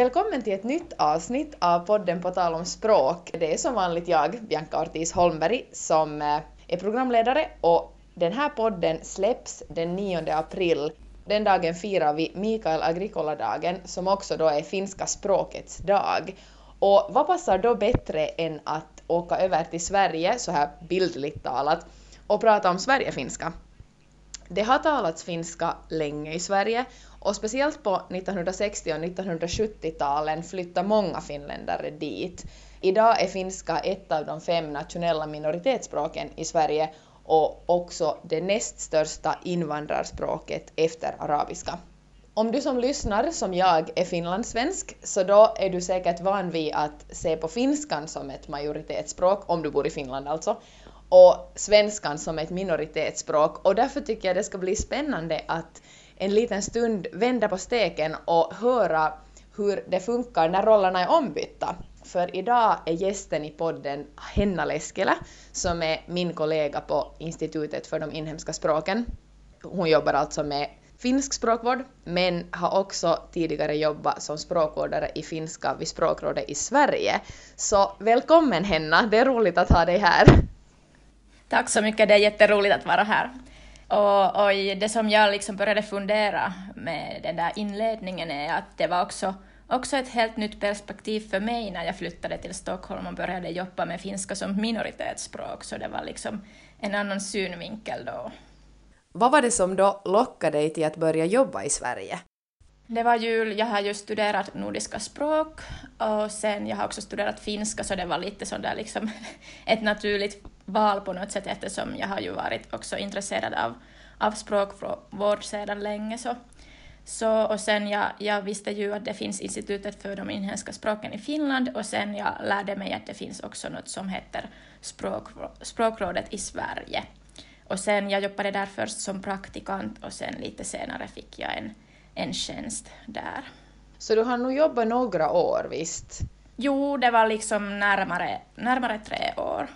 Välkommen till ett nytt avsnitt av podden På tal om språk. Det är som vanligt jag, Bianca Ortiz Holmberg, som eh, är programledare och den här podden släpps den 9 april. Den dagen firar vi Mikael Agricola-dagen som också då är finska språkets dag. Och vad passar då bättre än att åka över till Sverige, så här bildligt talat, och prata om Sverigefinska? Det har talats finska länge i Sverige och speciellt på 1960 och 1970-talen flyttade många finländare dit. Idag är finska ett av de fem nationella minoritetsspråken i Sverige och också det näst största invandrarspråket efter arabiska. Om du som lyssnar, som jag, är finlandssvensk, så då är du säkert van vid att se på finskan som ett majoritetsspråk, om du bor i Finland alltså, och svenskan som ett minoritetsspråk. Och därför tycker jag det ska bli spännande att en liten stund vända på steken och höra hur det funkar när rollerna är ombytta. För idag är gästen i podden Henna Leskelä, som är min kollega på Institutet för de inhemska språken. Hon jobbar alltså med finsk språkvård men har också tidigare jobbat som språkvårdare i finska vid Språkrådet i Sverige. Så välkommen Henna, det är roligt att ha dig här. Tack så mycket, det är jätteroligt att vara här. Och, och det som jag liksom började fundera med den där inledningen är att det var också, också ett helt nytt perspektiv för mig när jag flyttade till Stockholm och började jobba med finska som minoritetsspråk, så det var liksom en annan synvinkel då. Vad var det som då lockade dig till att börja jobba i Sverige? Det var jul, jag har ju studerat nordiska språk och sen jag har också studerat finska så det var lite sån där liksom ett naturligt val på något sätt eftersom jag har ju varit också intresserad av, av språkvård sedan länge. Så. Så, och sen jag, jag visste ju att det finns Institutet för de inhemska språken i Finland och sen jag lärde mig att det finns också något som heter språk, Språkrådet i Sverige. Och sen jag jobbade där först som praktikant och sen lite senare fick jag en, en tjänst där. Så du har nog jobbat några år visst? Jo, det var liksom närmare, närmare tre år.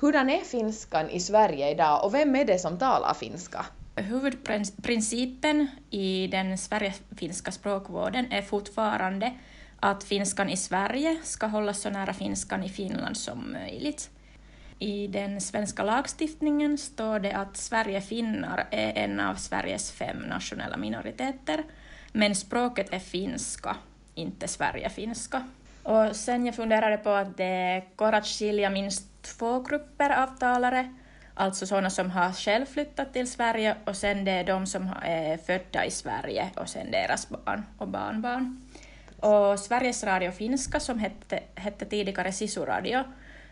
Hurdan är finskan i Sverige idag och vem är det som talar finska? Huvudprincipen i den sverigefinska språkvården är fortfarande att finskan i Sverige ska hållas så nära finskan i Finland som möjligt. I den svenska lagstiftningen står det att Sverigefinnar är en av Sveriges fem nationella minoriteter, men språket är finska, inte Sverigefinska. Och sen jag funderade på att det går att skilja minst två grupper av talare, alltså sådana som har själv flyttat till Sverige och sen det är de som är födda i Sverige och sen deras barn och barnbarn. Och Sveriges Radio Finska, som hette, hette tidigare Sisuradio,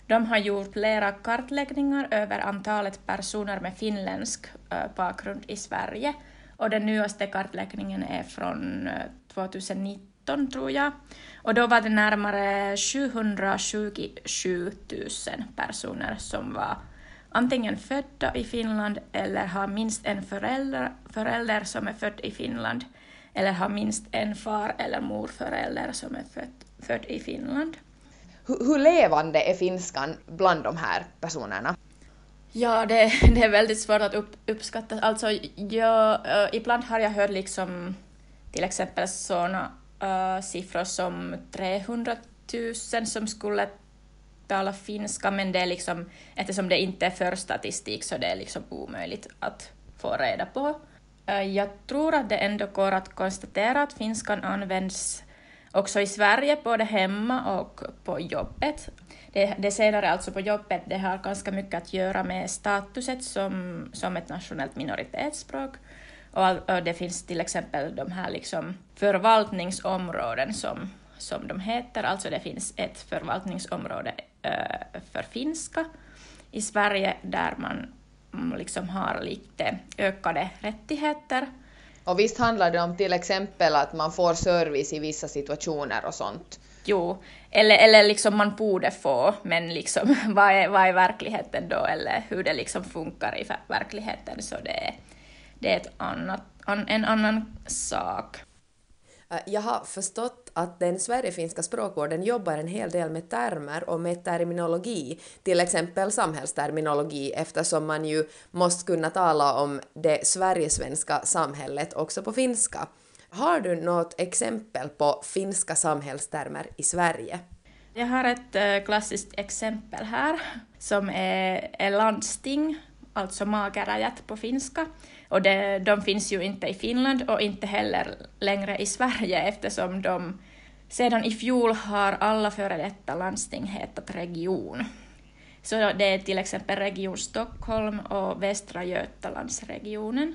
de har gjort flera kartläggningar över antalet personer med finländsk eh, bakgrund i Sverige och den nyaste kartläggningen är från eh, 2019 tror jag. Och då var det närmare 727 000 personer som var antingen födda i Finland eller har minst en förälder, förälder som är född i Finland eller har minst en far eller morförälder som är född, född i Finland. Hur, hur levande är finskan bland de här personerna? Ja, det, det är väldigt svårt att upp, uppskatta. Alltså, jag, uh, ibland har jag hört liksom till exempel sådana uh, eh, siffror som 300 000 som skulle tala finska, men det är liksom, eftersom det inte är för statistik så det är liksom omöjligt att få reda på. Uh, jag tror att det ändå går att konstatera att finskan används också i Sverige, både hemma och på jobbet. Det, det senare, alltså på jobbet, det har ganska mycket att göra med statuset som, som ett nationellt minoritetsspråk. Och, och det finns till exempel de här liksom förvaltningsområden som, som de heter, alltså det finns ett förvaltningsområde äh, för finska i Sverige där man liksom har lite ökade rättigheter. Och visst handlar det om till exempel att man får service i vissa situationer och sånt? Jo, eller, eller liksom man borde få, men liksom vad är, vad är verkligheten då, eller hur det liksom funkar i verkligheten, så det är, det är ett annat, en annan sak. Eh, jag har förstått att den sverigefinska språkvården jobbar en hel del med termer och med terminologi, till exempel samhällsterminologi eftersom man ju måste kunna tala om det sverigesvenska samhället också på finska. Har du något exempel på finska samhällstermer i Sverige? Jag har ett eh, klassiskt exempel här som är, är landsting, alltså magerajat på finska. Och det, de finns ju inte i Finland och inte heller längre i Sverige eftersom de sedan i fjol har alla före detta landsting hetat region. Så det är till exempel Region Stockholm och Västra Götalandsregionen.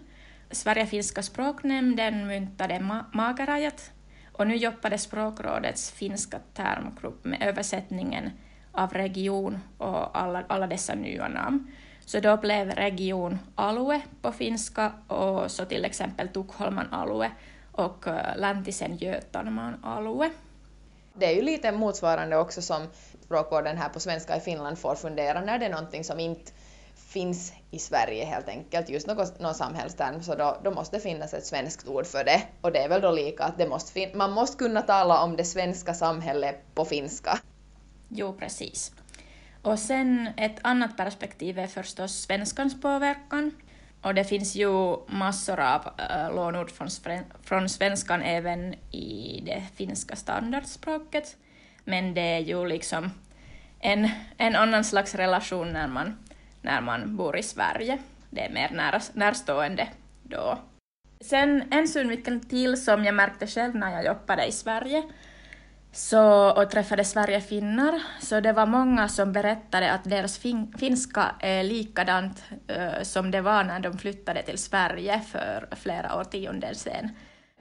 Sverige-finska språknämnden myntade ma magarajat och nu jobbade Språkrådets finska termgrupp med översättningen av region och alla, alla dessa nya namn. Så då blev region alue på finska och så till exempel Tukholman alue och eh, Läntisen Götanmaan alue. Det är ju lite motsvarande också som språkvården här på svenska i Finland får fundera när det är någonting som inte finns i Sverige helt enkelt, just något, någon samhällsterm, så då, då måste det finnas ett svenskt ord för det. Och det är väl då lika att det måste man måste kunna tala om det svenska samhället på finska. Jo, precis. Och sen ett annat perspektiv är förstås svenskans påverkan. Och det finns ju massor av äh, lånord från, från svenskan även i det finska standardspråket. Men det är ju liksom en, en annan slags relation när man, när man bor i Sverige. Det är mer nära, närstående då. Sen en synvinkel till som jag märkte själv när jag jobbade i Sverige så, och träffade Sverigefinnar, så det var många som berättade att deras fin, finska är likadant uh, som det var när de flyttade till Sverige för flera årtionden sedan.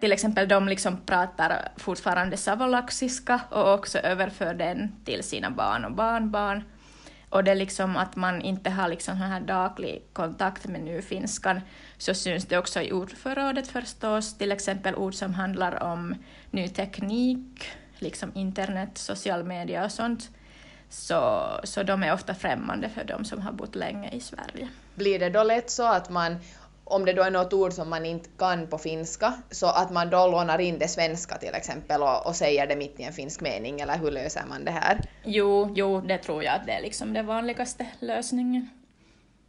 Till exempel de liksom pratar fortfarande savolaxiska och också överför den till sina barn och barnbarn. Och det är liksom att man inte har liksom här daglig kontakt med nyfinskan så syns det också i ordförrådet förstås, till exempel ord som handlar om ny teknik, liksom internet, social media och sånt, så, så de är ofta främmande för de som har bott länge i Sverige. Blir det då lätt så att man, om det då är något ord som man inte kan på finska, så att man då lånar in det svenska till exempel och, och säger det mitt i en finsk mening, eller hur löser man det här? Jo, jo, det tror jag att det är liksom den vanligaste lösningen.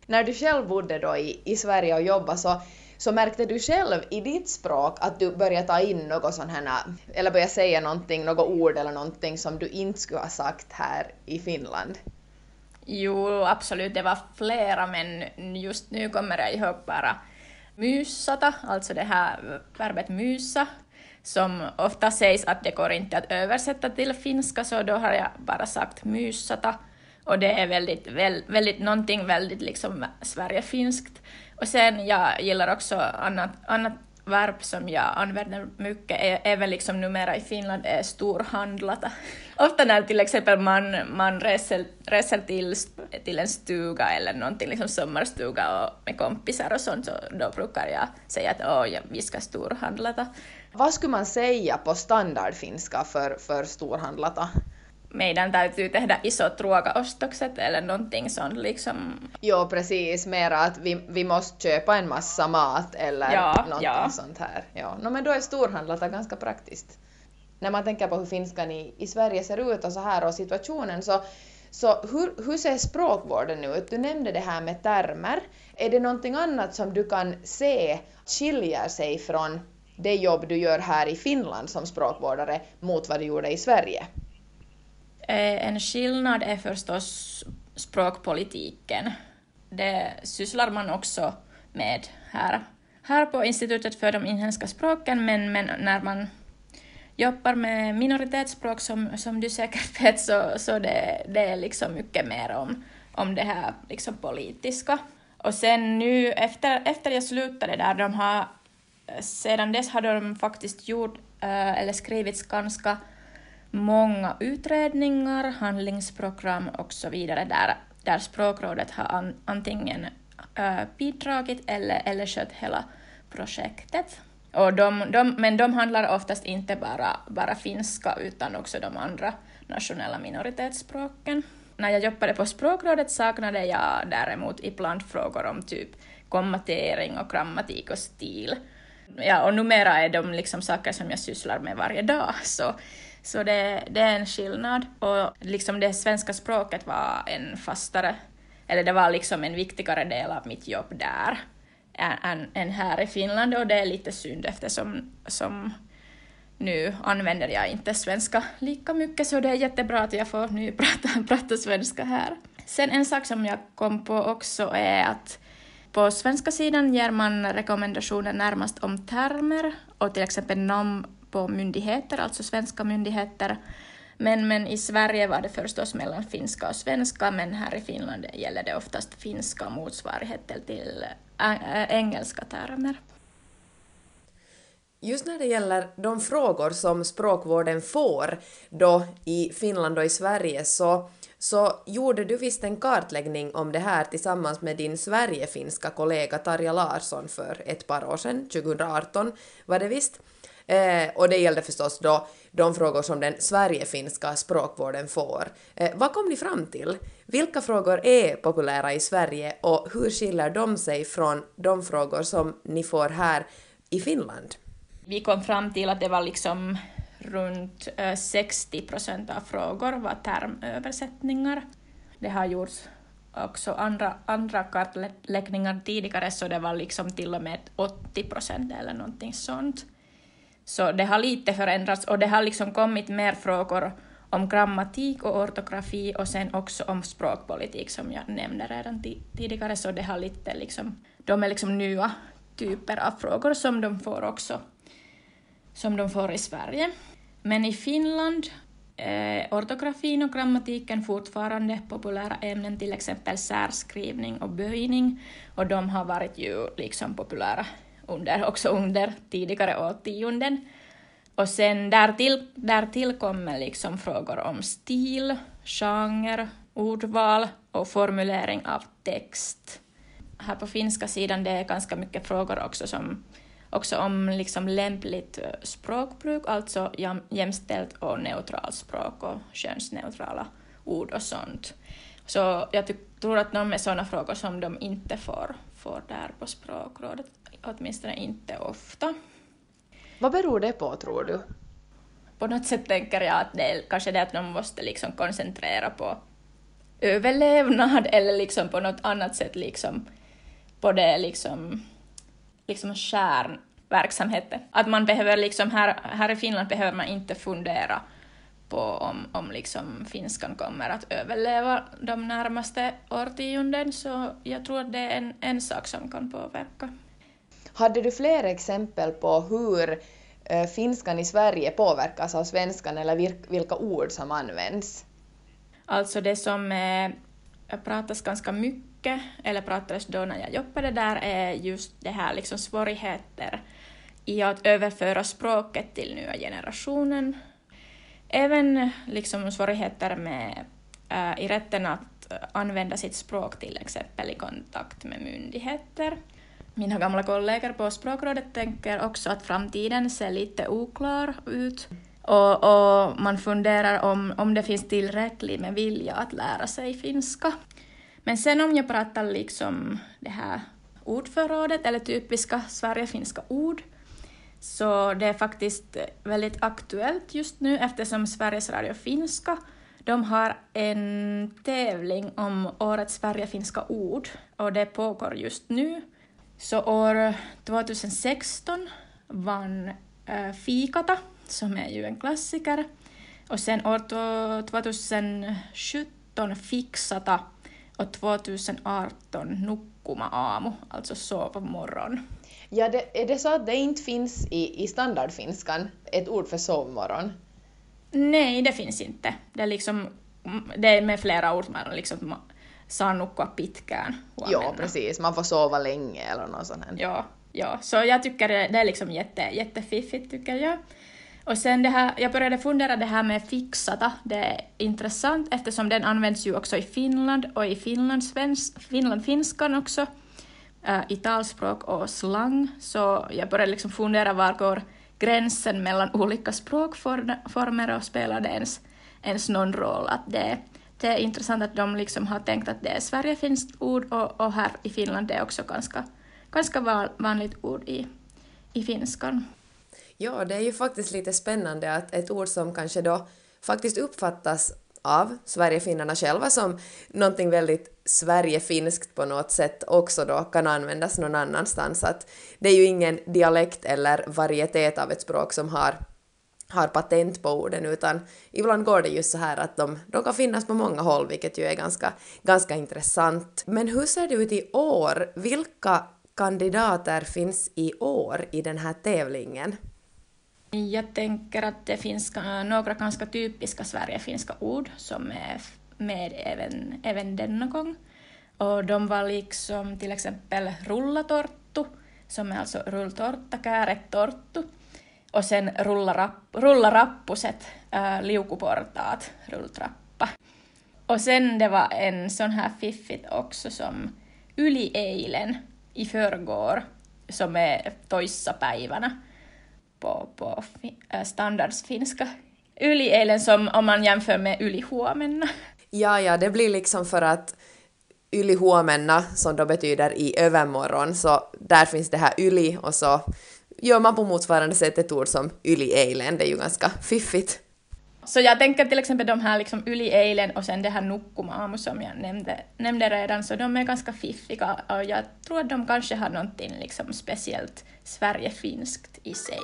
När du själv bodde då i, i Sverige och jobbade så så märkte du själv i ditt språk att du började ta in något sån här, eller började säga någonting, något ord eller någonting som du inte skulle ha sagt här i Finland? Jo, absolut, det var flera, men just nu kommer jag ihåg bara mysata, alltså det här verbet mysa, som ofta sägs att det går inte att översätta till finska, så då har jag bara sagt mysata. Och det är väldigt, väldigt, väldigt någonting väldigt liksom Sverigefinskt. Och sen jag gillar också annat, annat verb som jag använder mycket är, liksom numera i Finland är storhandlata. Ofta när till exempel man, man reser, reser till, till en stuga eller någonting, liksom sommarstuga och med kompisar och sånt, så då brukar jag säga att Åh, ja, vi ska storhandlata. Vad skulle man säga på standardfinska för, för storhandlata? Meidän täytyy tehdä isot ruokaostokset eller någonting sånt liksom. Jo, precis. Mera att vi, vi måste köpa en massa mat eller ja, någonting ja. sånt här. Ja. No, men då är storhandlat ganska praktiskt. När man tänker på hur finskan i, i Sverige ser ut och så här och situationen så så hur, hur ser språkvården ut? Du nämnde det här med termer. Är det någonting annat som du kan se skiljer sig från det jobb du gör här i Finland som språkvårdare mot vad du gjorde i Sverige? Eh, en skillnad är förstås språkpolitiken. Det sysslar man också med här, här på Institutet för de inhemska språken, men, men när man jobbar med minoritetsspråk som, som du säkert vet så, så det, det är liksom mycket mer om, om det här liksom politiska. Och sen nu efter, efter jag slutade där, de har, sedan dess har de faktiskt gjort eh, eller skrivits ganska många utredningar, handlingsprogram och så vidare där, där språkrådet har an, antingen äh, bidragit eller, eller skött hela projektet. Och de, de, men de handlar oftast inte bara, bara finska utan också de andra nationella minoritetsspråken. När jag jobbade på språkrådet saknade jag däremot ibland frågor om typ kommatering och grammatik och stil. Ja, och numera är de liksom saker som jag sysslar med varje dag, så så det, det är en skillnad. Och liksom det svenska språket var en fastare, eller det var liksom en viktigare del av mitt jobb där. än, än här i Finland och det är lite synd eftersom som nu använder jag inte svenska lika mycket så det är jättebra att jag får nu prata, prata svenska här. Sen en sak som jag kom på också är att på svenska sidan ger man rekommendationer närmast om termer och till exempel namn på myndigheter, alltså svenska myndigheter. Men, men i Sverige var det förstås mellan finska och svenska, men här i Finland gäller det oftast finska motsvarigheter till engelska termer. Just när det gäller de frågor som språkvården får då i Finland och i Sverige så, så gjorde du visst en kartläggning om det här tillsammans med din Sverigefinska kollega Tarja Larsson för ett par år sedan, 2018 var det visst. Eh, och det gällde förstås då de frågor som den Sverigefinska språkvården får. Eh, vad kom ni fram till? Vilka frågor är populära i Sverige och hur skiljer de sig från de frågor som ni får här i Finland? Vi kom fram till att det var liksom runt eh, 60 procent av frågor var termöversättningar. Det har gjorts också andra, andra kartläggningar tidigare, så det var liksom till och med 80 procent eller någonting sånt. Så det har lite förändrats och det har liksom kommit mer frågor om grammatik och ortografi och sen också om språkpolitik som jag nämnde redan tidigare, så det har lite liksom, de är liksom nya typer av frågor som de får också som de får i Sverige. Men i Finland är ortografin och grammatiken fortfarande populära ämnen, till exempel särskrivning och böjning, och de har varit ju liksom populära under, också under tidigare årtionden. Och sen därtill, därtill kommer liksom frågor om stil, genre, ordval och formulering av text. Här på finska sidan det är ganska mycket frågor också som också om liksom lämpligt språkbruk, alltså jämställt och neutralt språk och könsneutrala ord och sånt. Så jag tror att de är sådana frågor som de inte får, får där på språkrådet, åtminstone inte ofta. Vad beror det på, tror du? På något sätt tänker jag att det är kanske det att de måste liksom koncentrera på överlevnad eller liksom på något annat sätt liksom på det liksom liksom kärnverksamheten. Att man behöver liksom, här, här i Finland behöver man inte fundera på om, om liksom finskan kommer att överleva de närmaste årtionden, så jag tror att det är en, en sak som kan påverka. Hade du fler exempel på hur eh, finskan i Sverige påverkas av svenskan eller vilka ord som används? Alltså det som eh, pratas ganska mycket mycket, eller pratades då när jag jobbade där, är just det här liksom svårigheter i att överföra språket till nya generationen. Även liksom svårigheter med, äh, i rätten att använda sitt språk till exempel i kontakt med myndigheter. Mina gamla kollegor på språkrådet tänker också att framtiden ser lite oklar ut och, och, man funderar om, om det finns tillräckligt med vilja att lära sig finska. Men sen om jag pratar liksom det här ordförrådet eller typiska sverigefinska ord så det är faktiskt väldigt aktuellt just nu eftersom Sveriges Radio Finska de har en tävling om årets sverigefinska ord och det pågår just nu. Så år 2016 vann äh, Fikata, som är ju en klassiker, och sen år 2017 Fixata och 2018 Nukkuma aamu, alltså sovmorgon. Ja, det, är det så att det inte finns i, i standardfinskan ett ord för sovmorgon? Nej, det finns inte. Det är liksom det är med flera ord, man liksom saa nukkua pitkään. Ja, precis. Man får sova länge eller något sånt. Ja, ja. Så jag tycker det, det är liksom jätte, jättefiffigt, tycker jag. Och sen det här, jag började fundera det här med fixata, det är intressant eftersom den används ju också i Finland och i Finland, svensk, Finland finskan också, äh, i talspråk och slang. Så jag började liksom fundera var går gränsen mellan olika språkformer och spelar det ens, ens någon roll? Att det, det är intressant att de liksom har tänkt att det är Sverigefinskt ord och, och här i Finland det är också ganska, ganska vanligt ord i, i finskan. Ja, det är ju faktiskt lite spännande att ett ord som kanske då faktiskt uppfattas av Sverigefinnarna själva som någonting väldigt Sverigefinskt på något sätt också då kan användas någon annanstans. Att det är ju ingen dialekt eller varietet av ett språk som har har patent på orden, utan ibland går det ju så här att de, de kan finnas på många håll, vilket ju är ganska, ganska intressant. Men hur ser det ut i år? Vilka kandidater finns i år i den här tävlingen? Jag tänker att det finns några ganska typiska sverigefinska ord som är med även, även denna gång. Och de var liksom till exempel rullatorttu, som är alltså rulltorta, kääretorttu, och sen rullarapp, rullarappuset, äh, liukuportaat, rulltrappa. Och sen det var en sån här fiffigt också som yli eilen, i förrgår, som är toissapäivänä på, på äh, standardsfinska. Yli eilen som om man jämför med yli huomenna. Ja, ja, det blir liksom för att yli huomenna, som då betyder i övermorgon, så där finns det här yli och så gör man på motsvarande sätt ett ord som yli eilen, det är ju ganska fiffigt. Så jag tänker till exempel de här liksom yli eilen och sen det här nukkumaamu som jag nämnde, nämnde redan, så de är ganska fiffiga och jag tror att de kanske har någonting liksom speciellt Sverigefinskt i sig.